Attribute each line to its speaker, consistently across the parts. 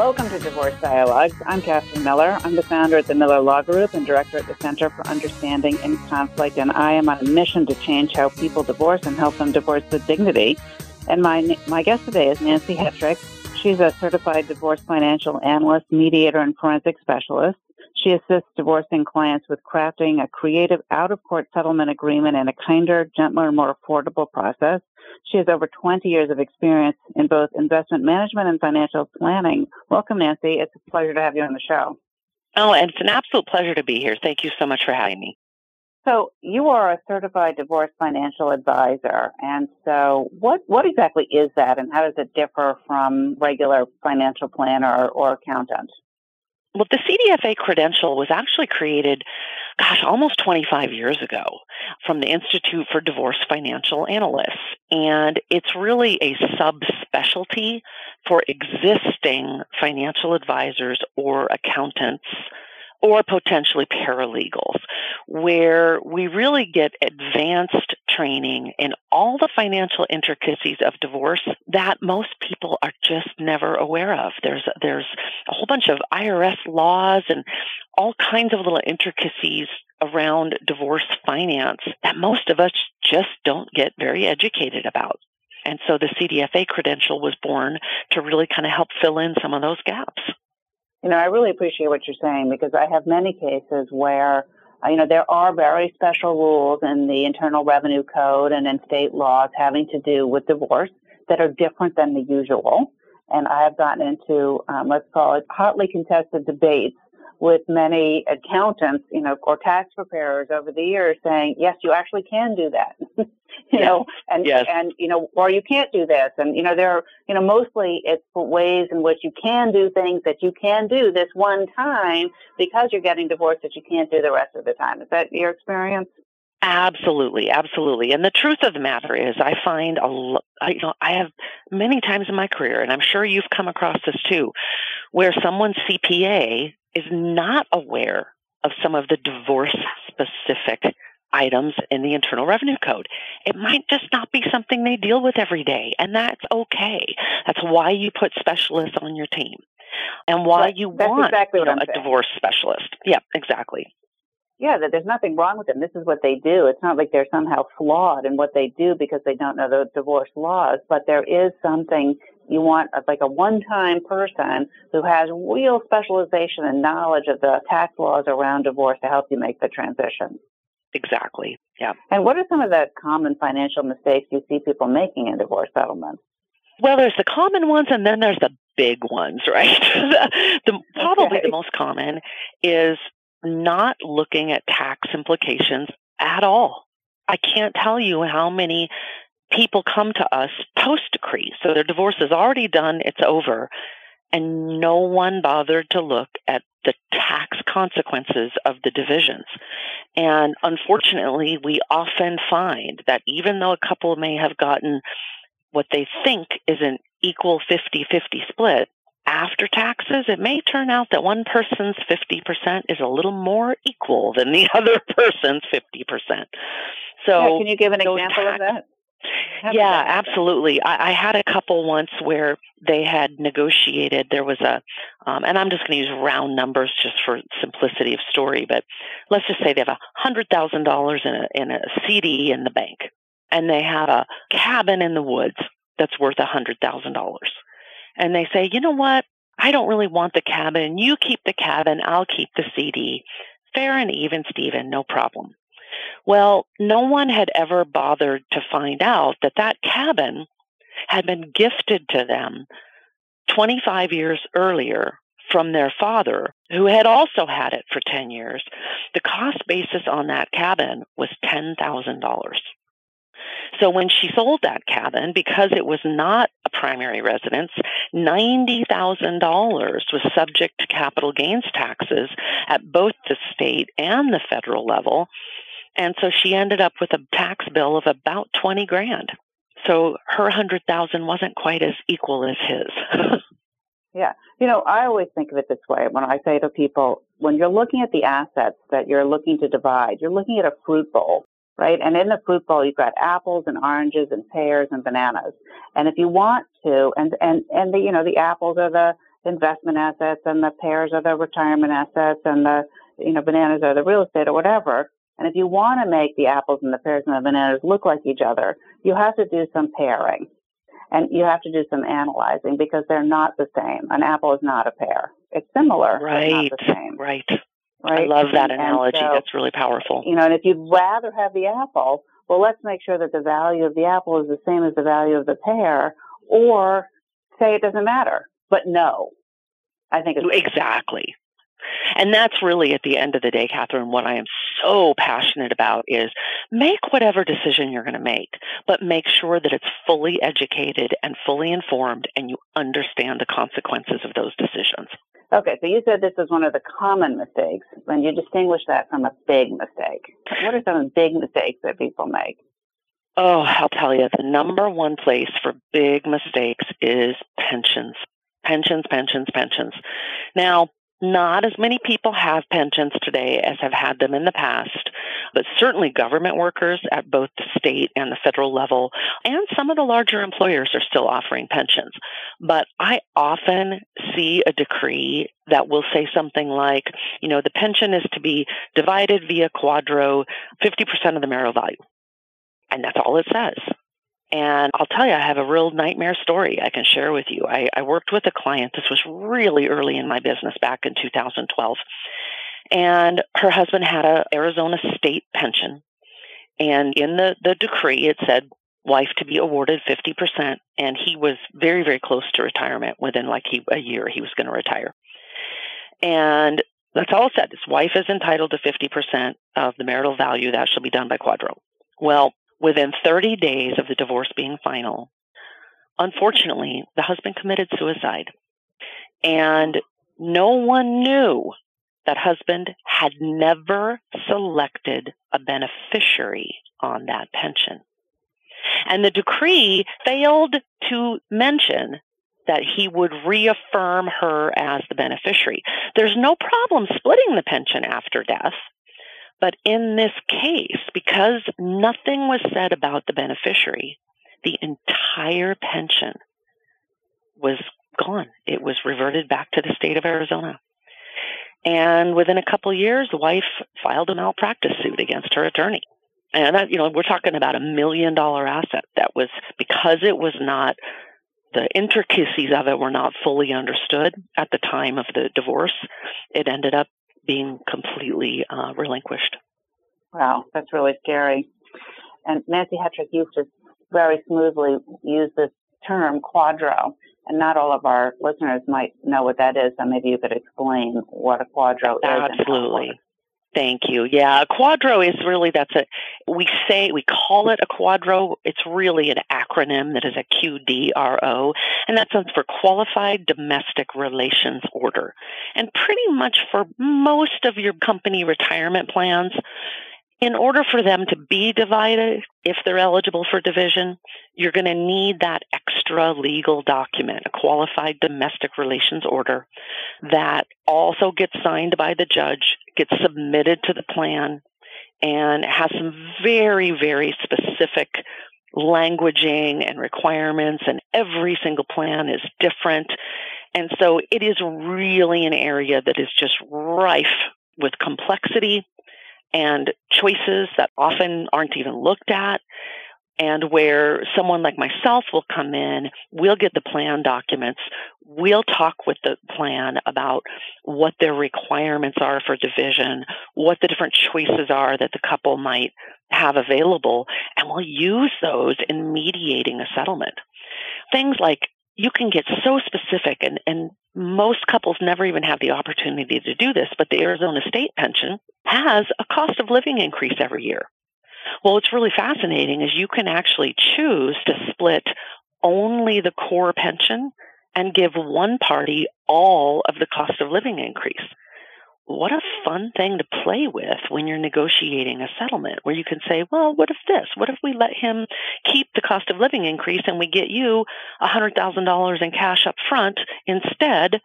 Speaker 1: Welcome to Divorce Dialogues. I'm Catherine Miller. I'm the founder at the Miller Law Group and director at the Center for Understanding in Conflict, and I am on a mission to change how people divorce and help them divorce with dignity. And my my guest today is Nancy Hetrick. She's a certified divorce financial analyst, mediator, and forensic specialist. She assists divorcing clients with crafting a creative out of court settlement agreement and a kinder, gentler, more affordable process. She has over 20 years of experience in both investment management and financial planning. Welcome, Nancy. It's a pleasure to have you on the show.
Speaker 2: Oh, and it's an absolute pleasure to be here. Thank you so much for having me.
Speaker 1: So, you are a certified divorce financial advisor. And so, what, what exactly is that, and how does it differ from regular financial planner or accountant?
Speaker 2: Well, the CDFA credential was actually created, gosh, almost 25 years ago from the Institute for Divorce Financial Analysts. And it's really a subspecialty for existing financial advisors or accountants or potentially paralegals, where we really get advanced training in all the financial intricacies of divorce that most people are just never aware of. There's there's a whole bunch of IRS laws and all kinds of little intricacies around divorce finance that most of us just don't get very educated about. And so the CDFA credential was born to really kind of help fill in some of those gaps.
Speaker 1: You know, I really appreciate what you're saying because I have many cases where, uh, you know, there are very special rules in the Internal Revenue Code and in state laws having to do with divorce that are different than the usual. And I have gotten into, um, let's call it hotly contested debates with many accountants, you know, or tax preparers over the years saying, yes, you actually can do that. you yes. know, and, yes. and, you know, or you can't do this. And, you know, there are, you know, mostly it's ways in which you can do things that you can do this one time because you're getting divorced that you can't do the rest of the time. Is that your experience?
Speaker 2: Absolutely, absolutely. And the truth of the matter is, I find a, I, you know, I have many times in my career, and I'm sure you've come across this too, where someone's CPA is not aware of some of the divorce specific items in the Internal Revenue Code. It might just not be something they deal with every day, and that's okay. That's why you put specialists on your team and why you want
Speaker 1: exactly
Speaker 2: you know,
Speaker 1: a
Speaker 2: saying. divorce specialist. Yeah, exactly.
Speaker 1: Yeah, that there's nothing wrong with them. This is what they do. It's not like they're somehow flawed in what they do because they don't know the divorce laws, but there is something you want uh, like a one-time person who has real specialization and knowledge of the tax laws around divorce to help you make the transition.
Speaker 2: Exactly. Yeah.
Speaker 1: And what are some of the common financial mistakes you see people making in divorce settlements?
Speaker 2: Well, there's the common ones and then there's the big ones, right? the, probably okay. the most common is not looking at tax implications at all. I can't tell you how many people come to us post decree. So their divorce is already done, it's over, and no one bothered to look at the tax consequences of the divisions. And unfortunately, we often find that even though a couple may have gotten what they think is an equal 50 50 split, after taxes, it may turn out that one person's 50% is a little more equal than the other person's 50%.
Speaker 1: So, yeah, can you give an example tax- of that?
Speaker 2: Yeah, absolutely. I, I, had a couple once where they had negotiated. There was a, um, and I'm just going to use round numbers just for simplicity of story, but let's just say they have a hundred thousand dollars in a in a CD in the bank, and they have a cabin in the woods that's worth a hundred thousand dollars, and they say, you know what? I don't really want the cabin. You keep the cabin. I'll keep the CD. Fair and even, Stephen. No problem. Well, no one had ever bothered to find out that that cabin had been gifted to them 25 years earlier from their father, who had also had it for 10 years. The cost basis on that cabin was $10,000. So when she sold that cabin, because it was not a primary residence, $90,000 was subject to capital gains taxes at both the state and the federal level. And so she ended up with a tax bill of about 20 grand. So her 100,000 wasn't quite as equal as his.
Speaker 1: yeah. You know, I always think of it this way when I say to people, when you're looking at the assets that you're looking to divide, you're looking at a fruit bowl right? And in the fruit bowl, you've got apples and oranges and pears and bananas. And if you want to, and, and, and the, you know, the apples are the investment assets and the pears are the retirement assets and the, you know, bananas are the real estate or whatever. And if you want to make the apples and the pears and the bananas look like each other, you have to do some pairing. And you have to do some analyzing because they're not the same. An apple is not a pear. It's similar,
Speaker 2: right,
Speaker 1: but not the same.
Speaker 2: Right.
Speaker 1: Right.
Speaker 2: I love that analogy. So, That's really powerful.
Speaker 1: You know, and if you'd rather have the apple, well, let's make sure that the value of the apple is the same as the value of the pear, or say it doesn't matter. But no, I think it's
Speaker 2: exactly. And that's really at the end of the day, Catherine, what I am so passionate about is make whatever decision you're going to make, but make sure that it's fully educated and fully informed and you understand the consequences of those decisions.
Speaker 1: Okay, so you said this is one of the common mistakes. When you distinguish that from a big mistake, what are some big mistakes that people make?
Speaker 2: Oh, I'll tell you, the number one place for big mistakes is pensions. Pensions, pensions, pensions. Now, not as many people have pensions today as have had them in the past, but certainly government workers at both the state and the federal level, and some of the larger employers are still offering pensions. But I often see a decree that will say something like, you know, the pension is to be divided via quadro 50% of the marital value. And that's all it says. And I'll tell you, I have a real nightmare story I can share with you. I, I worked with a client. This was really early in my business back in 2012. And her husband had a Arizona state pension. And in the, the decree, it said wife to be awarded 50%. And he was very, very close to retirement. Within like he, a year, he was going to retire. And that's all it said. His wife is entitled to 50% of the marital value. That shall be done by Quadro. Well, within 30 days of the divorce being final, unfortunately, the husband committed suicide. And no one knew that husband had never selected a beneficiary on that pension. And the decree failed to mention that he would reaffirm her as the beneficiary. There's no problem splitting the pension after death. But in this case, because nothing was said about the beneficiary, the entire pension was gone. It was reverted back to the state of Arizona. And within a couple years, the wife filed a malpractice suit against her attorney. And that, you know, we're talking about a million dollar asset that was because it was not the intricacies of it were not fully understood at the time of the divorce. It ended up being completely uh, relinquished.
Speaker 1: Wow, that's really scary. And Nancy Hetrick used to very smoothly use this term quadro, and not all of our listeners might know what that is. So maybe you could explain what a QDRO is.
Speaker 2: Absolutely. Thank you. Yeah, a QDRO is really that's a we say we call it a quadro. It's really an acronym that is a QDRO, and that stands for Qualified Domestic Relations Order. And pretty much for most of your company retirement plans, in order for them to be divided, if they're eligible for division, you're going to need that extra legal document, a qualified domestic relations order that also gets signed by the judge, gets submitted to the plan, and has some very, very specific languaging and requirements, and every single plan is different. And so it is really an area that is just rife with complexity and choices that often aren't even looked at and where someone like myself will come in, we'll get the plan documents, we'll talk with the plan about what their requirements are for division, what the different choices are that the couple might have available, and we'll use those in mediating a settlement. Things like you can get so specific and, and most couples never even have the opportunity to do this, but the Arizona state pension has a cost of living increase every year. Well, what's really fascinating is you can actually choose to split only the core pension and give one party all of the cost of living increase. What a fun thing to play with when you're negotiating a settlement where you can say, well, what if this? What if we let him keep the cost of living increase and we get you $100,000 in cash up front instead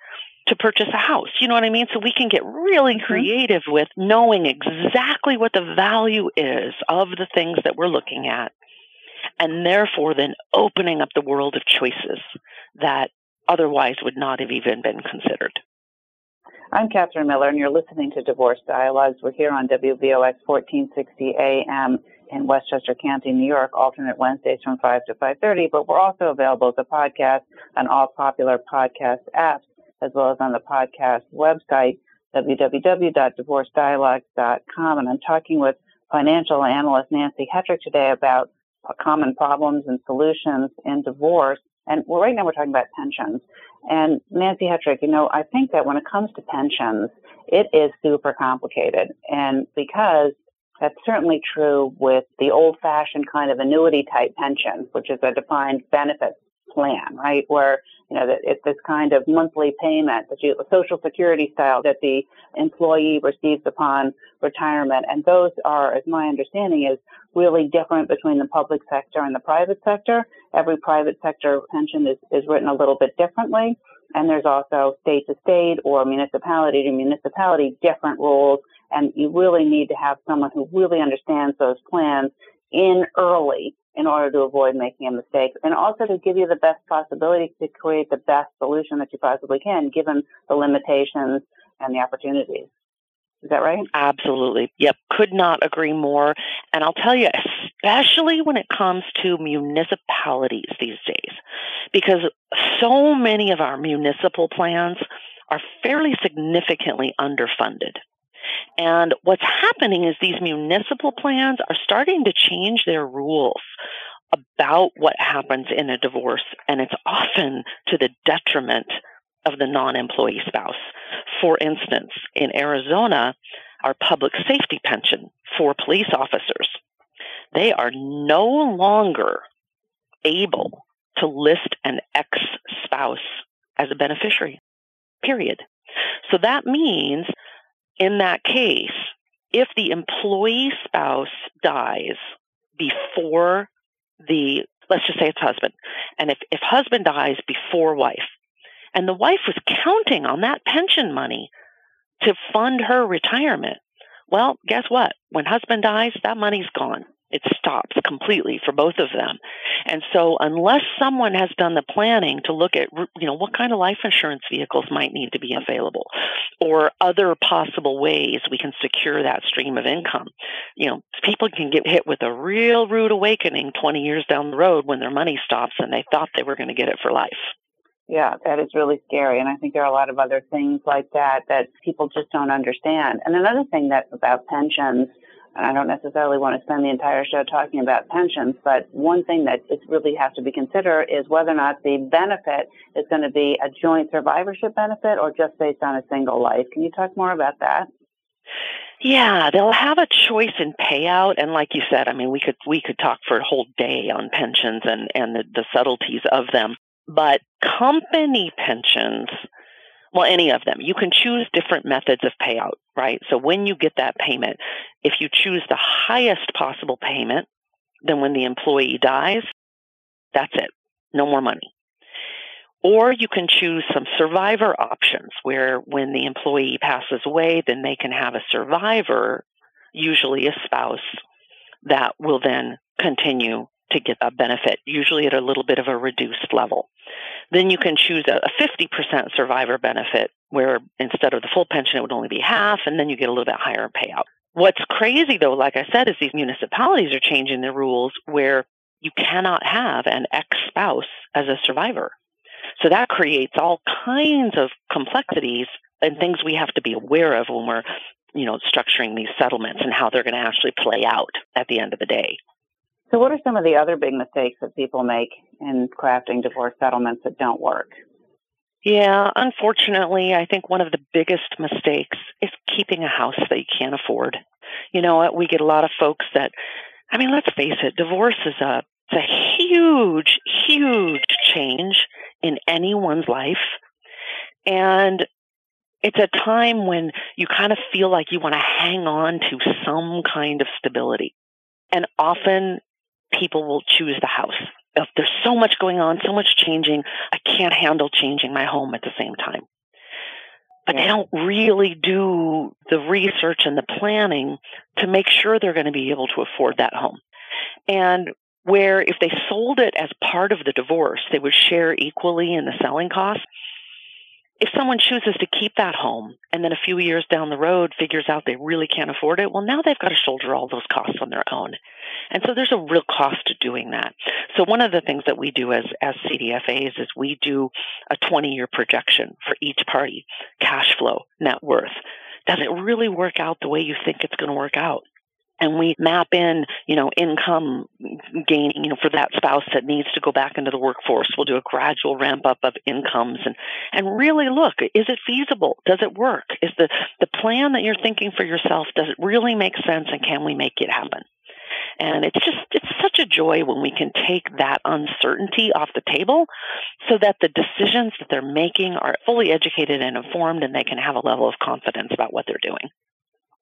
Speaker 2: to purchase a house. You know what I mean? So we can get really mm-hmm. creative with knowing exactly what the value is of the things that we're looking at. And therefore, then opening up the world of choices that otherwise would not have even been considered.
Speaker 1: I'm Catherine Miller, and you're listening to Divorce Dialogues. We're here on WVOX 1460 AM in Westchester County, New York, alternate Wednesdays from 5 to 5.30, but we're also available as a podcast on all popular podcast apps as well as on the podcast website, www.divorcedialogues.com. And I'm talking with financial analyst Nancy Hetrick today about common problems and solutions in divorce. And right now we're talking about pensions. And Nancy Hetrick, you know, I think that when it comes to pensions, it is super complicated. And because that's certainly true with the old fashioned kind of annuity type pension, which is a defined benefit plan, right? Where, you know, that it's this kind of monthly payment that you, social security style that the employee receives upon retirement. And those are, as my understanding is, really different between the public sector and the private sector. Every private sector pension is, is written a little bit differently. And there's also state to state or municipality to municipality different rules. And you really need to have someone who really understands those plans in early in order to avoid making a mistake and also to give you the best possibility to create the best solution that you possibly can given the limitations and the opportunities. Is that right?
Speaker 2: Absolutely. Yep. Could not agree more. And I'll tell you, especially when it comes to municipalities these days, because so many of our municipal plans are fairly significantly underfunded. And what's happening is these municipal plans are starting to change their rules about what happens in a divorce, and it's often to the detriment of the non employee spouse. For instance, in Arizona, our public safety pension for police officers, they are no longer able to list an ex spouse as a beneficiary, period. So that means in that case, if the employee spouse dies before the, let's just say it's husband, and if, if husband dies before wife, and the wife was counting on that pension money to fund her retirement, well, guess what? When husband dies, that money's gone it stops completely for both of them. And so unless someone has done the planning to look at you know what kind of life insurance vehicles might need to be available or other possible ways we can secure that stream of income, you know, people can get hit with a real rude awakening 20 years down the road when their money stops and they thought they were going to get it for life.
Speaker 1: Yeah, that is really scary. And I think there are a lot of other things like that that people just don't understand. And another thing that about pensions and I don't necessarily want to spend the entire show talking about pensions, but one thing that really has to be considered is whether or not the benefit is going to be a joint survivorship benefit or just based on a single life. Can you talk more about that?
Speaker 2: Yeah, they'll have a choice in payout, and like you said, I mean, we could we could talk for a whole day on pensions and and the, the subtleties of them. But company pensions well, any of them. You can choose different methods of payout, right? So when you get that payment, if you choose the highest possible payment, then when the employee dies, that's it. No more money. Or you can choose some survivor options where when the employee passes away, then they can have a survivor, usually a spouse, that will then continue to get a benefit, usually at a little bit of a reduced level. Then you can choose a, 50% survivor benefit where instead of the full pension, it would only be half, and then you get a little bit higher payout. What's crazy though, like I said, is these municipalities are changing their rules where you cannot have an ex spouse as a survivor. So that creates all kinds of complexities and things we have to be aware of when we're, you know, structuring these settlements and how they're going to actually play out at the end of the day.
Speaker 1: So, what are some of the other big mistakes that people make in crafting divorce settlements that don't work?
Speaker 2: Yeah, unfortunately, I think one of the biggest mistakes is keeping a house that you can't afford. You know, we get a lot of folks that, I mean, let's face it, divorce is a it's a huge, huge change in anyone's life. And it's a time when you kind of feel like you want to hang on to some kind of stability. And often people will choose the house. If there's so much going on, so much changing, I can't handle changing my home at the same time. But they don't really do the research and the planning to make sure they're going to be able to afford that home. And where if they sold it as part of the divorce, they would share equally in the selling costs. If someone chooses to keep that home and then a few years down the road figures out they really can't afford it, well, now they've got to shoulder all those costs on their own. And so there's a real cost to doing that. So one of the things that we do as, as CDFAs is we do a 20 year projection for each party, cash flow, net worth. Does it really work out the way you think it's going to work out? and we map in, you know, income gaining, you know, for that spouse that needs to go back into the workforce. We'll do a gradual ramp up of incomes and, and really look, is it feasible? Does it work? Is the, the plan that you're thinking for yourself, does it really make sense and can we make it happen? And it's just, it's such a joy when we can take that uncertainty off the table so that the decisions that they're making are fully educated and informed and they can have a level of confidence about what they're doing.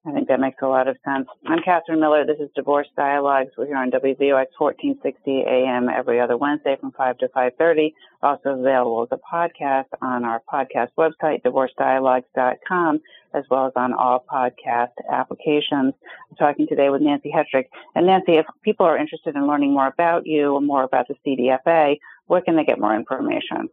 Speaker 1: I think that makes a lot of sense. I'm Catherine Miller. This is Divorce Dialogues. We're here on WVOX 1460 AM every other Wednesday from 5 to 5.30. Also available as a podcast on our podcast website, divorcedialogues.com, as well as on all podcast applications. I'm talking today with Nancy Hetrick. And Nancy, if people are interested in learning more about you or more about the CDFA, where can they get more information?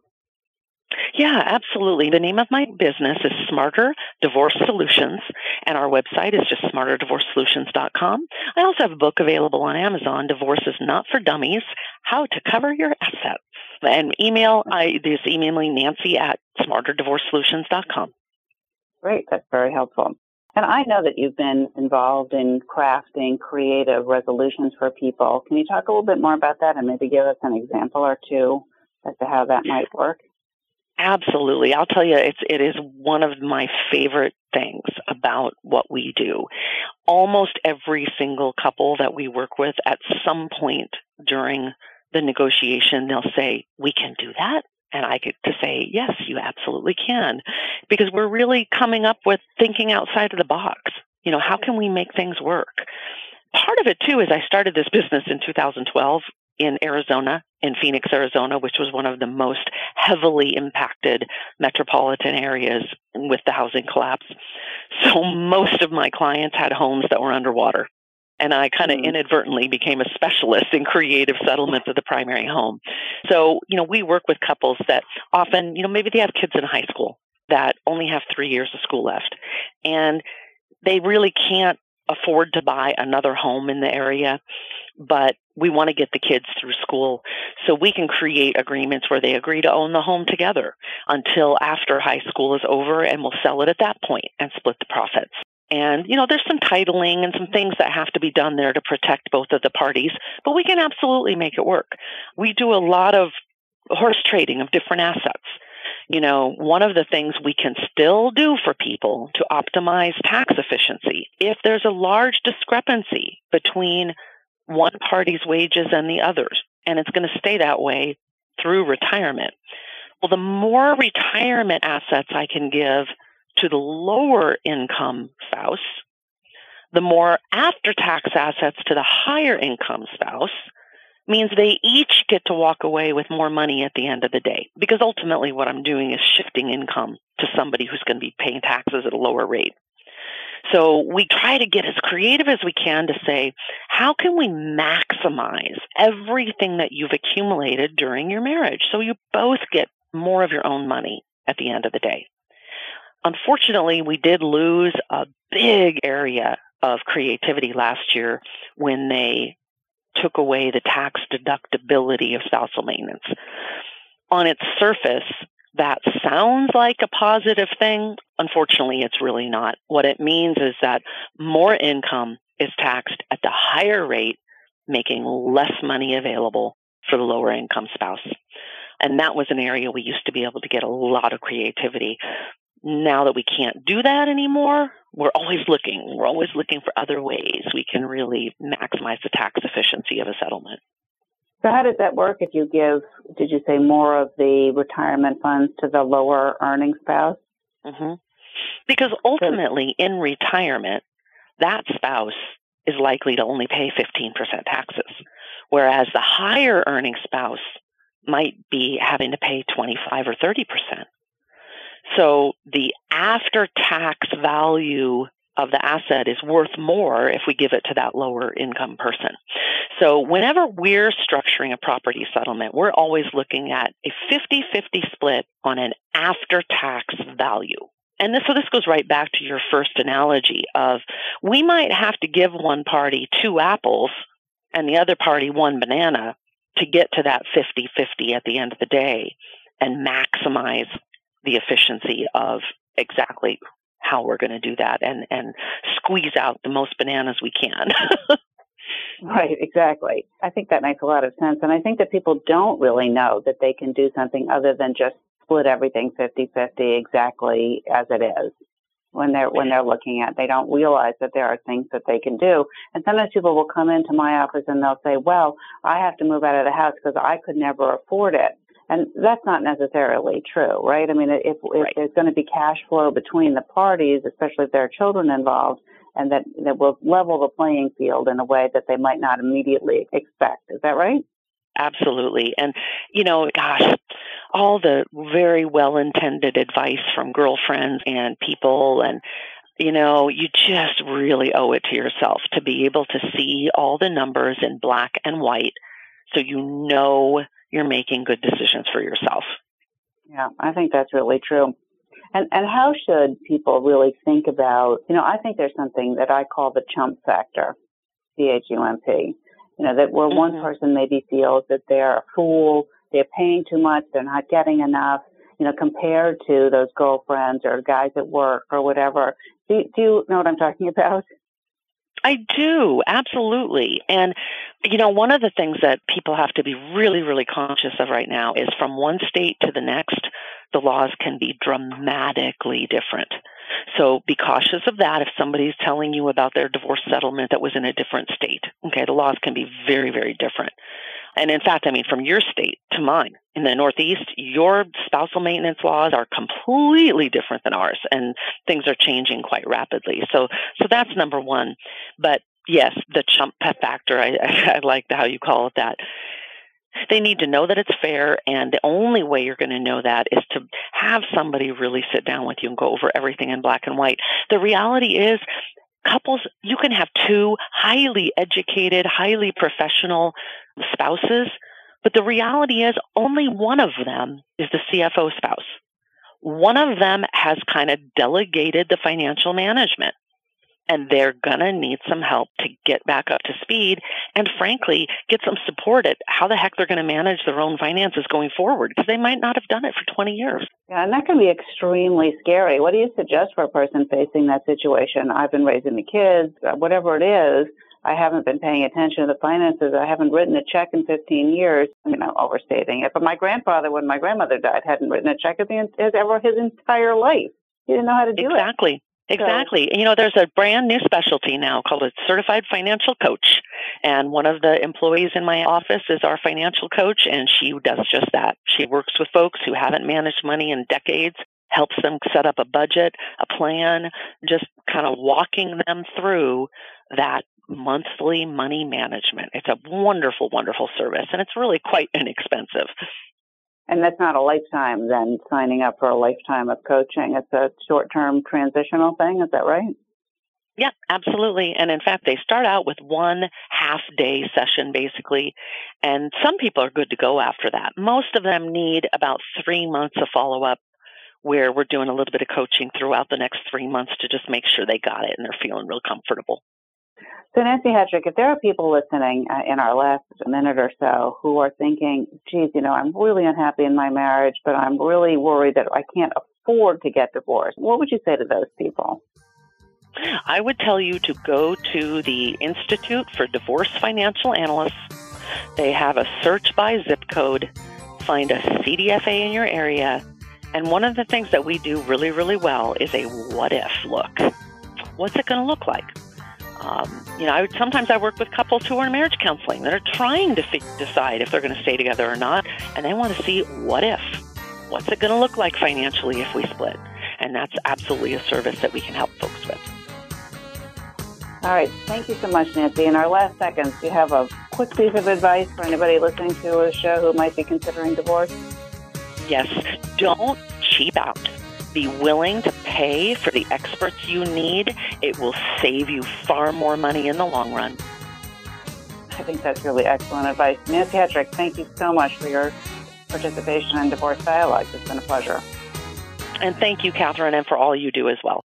Speaker 2: Yeah, absolutely. The name of my business is Smarter Divorce Solutions, and our website is just smarterdivorcesolutions.com. I also have a book available on Amazon, Divorce is Not for Dummies, How to Cover Your Assets. And email, I just email me Nancy at smarterdivorcesolutions.com.
Speaker 1: Great, that's very helpful. And I know that you've been involved in crafting creative resolutions for people. Can you talk a little bit more about that and maybe give us an example or two as to how that might work?
Speaker 2: Absolutely. I'll tell you, it's, it is one of my favorite things about what we do. Almost every single couple that we work with at some point during the negotiation, they'll say, we can do that. And I get to say, yes, you absolutely can. Because we're really coming up with thinking outside of the box. You know, how can we make things work? Part of it too is I started this business in 2012 in Arizona, in Phoenix, Arizona, which was one of the most heavily impacted metropolitan areas with the housing collapse. So most of my clients had homes that were underwater. And I kind of mm-hmm. inadvertently became a specialist in creative settlements of the primary home. So, you know, we work with couples that often, you know, maybe they have kids in high school that only have three years of school left. And they really can't afford to buy another home in the area, but we want to get the kids through school so we can create agreements where they agree to own the home together until after high school is over and we'll sell it at that point and split the profits. And, you know, there's some titling and some things that have to be done there to protect both of the parties, but we can absolutely make it work. We do a lot of horse trading of different assets you know, one of the things we can still do for people to optimize tax efficiency, if there's a large discrepancy between one party's wages and the other's, and it's going to stay that way through retirement. Well, the more retirement assets I can give to the lower income spouse, the more after tax assets to the higher income spouse, means they each get to walk away with more money at the end of the day. Because ultimately, what I'm doing is shifting income to somebody who's going to be paying taxes at a lower rate. So we try to get as creative as we can to say, how can we maximize everything that you've accumulated during your marriage so you both get more of your own money at the end of the day? Unfortunately, we did lose a big area of creativity last year when they took away the tax deductibility of spousal maintenance. On its surface, that sounds like a positive thing. Unfortunately, it's really not. What it means is that more income is taxed at the higher rate, making less money available for the lower income spouse. And that was an area we used to be able to get a lot of creativity now that we can't do that anymore, we're always looking. We're always looking for other ways we can really maximize the tax efficiency of a settlement.
Speaker 1: So how does that work if you give, did you say more of the retirement funds to the lower earning spouse?
Speaker 2: Mm-hmm. Because ultimately, in retirement, that spouse is likely to only pay 15% taxes, whereas the higher earning spouse might be having to pay 25 or 30%. So the after tax value of the asset is worth more if we give it to that lower income person. So whenever we're structuring a property settlement, we're always looking at a 50-50 split on an after tax value. And this, so this goes right back to your first analogy of we might have to give one party two apples and the other party one banana to get to that 50-50 at the end of the day and maximize the efficiency of exactly how we're going to do that and and squeeze out the most bananas we can.
Speaker 1: right, exactly. I think that makes a lot of sense and I think that people don't really know that they can do something other than just split everything 50-50 exactly as it is. When they're when they're looking at, they don't realize that there are things that they can do. And sometimes people will come into my office and they'll say, "Well, I have to move out of the house because I could never afford it." And that's not necessarily true, right? I mean, if, if
Speaker 2: right.
Speaker 1: there's going to be cash flow between the parties, especially if there are children involved, and that, that will level the playing field in a way that they might not immediately expect. Is that right?
Speaker 2: Absolutely. And, you know, gosh, all the very well intended advice from girlfriends and people and you know, you just really owe it to yourself to be able to see all the numbers in black and white so you know you're making good decisions for yourself.
Speaker 1: Yeah, I think that's really true. And and how should people really think about, you know, I think there's something that I call the chump factor, C H U M P. You know, that where mm-hmm. one person maybe feels that they're a fool, they're paying too much, they're not getting enough, you know, compared to those girlfriends or guys at work or whatever. Do, do you know what I'm talking about?
Speaker 2: I do, absolutely. And, you know, one of the things that people have to be really, really conscious of right now is from one state to the next, the laws can be dramatically different. So be cautious of that if somebody's telling you about their divorce settlement that was in a different state. Okay, the laws can be very, very different. And in fact, I mean, from your state to mine in the Northeast, your spousal maintenance laws are completely different than ours, and things are changing quite rapidly. So, so that's number one. But yes, the chump factor, I, I, like how you call it that. They need to know that it's fair, and the only way you're going to know that is to have somebody really sit down with you and go over everything in black and white. The reality is, couples, you can have two highly educated, highly professional spouses, but the reality is only one of them is the CFO spouse. One of them has kind of delegated the financial management and they're going to need some help to get back up to speed and frankly get some support at how the heck they're going to manage their own finances going forward because they might not have done it for 20 years.
Speaker 1: Yeah, and that can be extremely scary. What do you suggest for a person facing that situation? I've been raising the kids, uh, whatever it is. I haven't been paying attention to the finances. I haven't written a check in 15 years. I mean, I'm overstating it. But my grandfather, when my grandmother died, hadn't written a check his, ever his entire life. He didn't know how to do
Speaker 2: exactly. it. Exactly. Exactly. So, you know, there's a brand new specialty now called a certified financial coach. And one of the employees in my office is our financial coach, and she does just that. She works with folks who haven't managed money in decades, helps them set up a budget, a plan, just kind of walking them through that monthly money management. It's a wonderful, wonderful service, and it's really quite inexpensive.
Speaker 1: And that's not a lifetime then signing up for a lifetime of coaching. It's a short term transitional thing. Is that right?
Speaker 2: Yeah, absolutely. And in fact, they start out with one half day session basically. And some people are good to go after that. Most of them need about three months of follow up where we're doing a little bit of coaching throughout the next three months to just make sure they got it and they're feeling real comfortable.
Speaker 1: So, Nancy Hetrick, if there are people listening uh, in our last minute or so who are thinking, geez, you know, I'm really unhappy in my marriage, but I'm really worried that I can't afford to get divorced, what would you say to those people?
Speaker 2: I would tell you to go to the Institute for Divorce Financial Analysts. They have a search by zip code, find a CDFA in your area, and one of the things that we do really, really well is a what if look. What's it going to look like? Um, you know, I would, sometimes I work with couples who are in marriage counseling that are trying to f- decide if they're going to stay together or not, and they want to see what if. What's it going to look like financially if we split? And that's absolutely a service that we can help folks with.
Speaker 1: All right. Thank you so much, Nancy. In our last seconds, do you have a quick piece of advice for anybody listening to a show who might be considering divorce?
Speaker 2: Yes. Don't cheap out. Be willing to pay for the experts you need. It will save you far more money in the long run.
Speaker 1: I think that's really excellent advice. Nancy Hetrick, thank you so much for your participation in Divorce Dialogue. It's been a pleasure.
Speaker 2: And thank you, Catherine, and for all you do as well.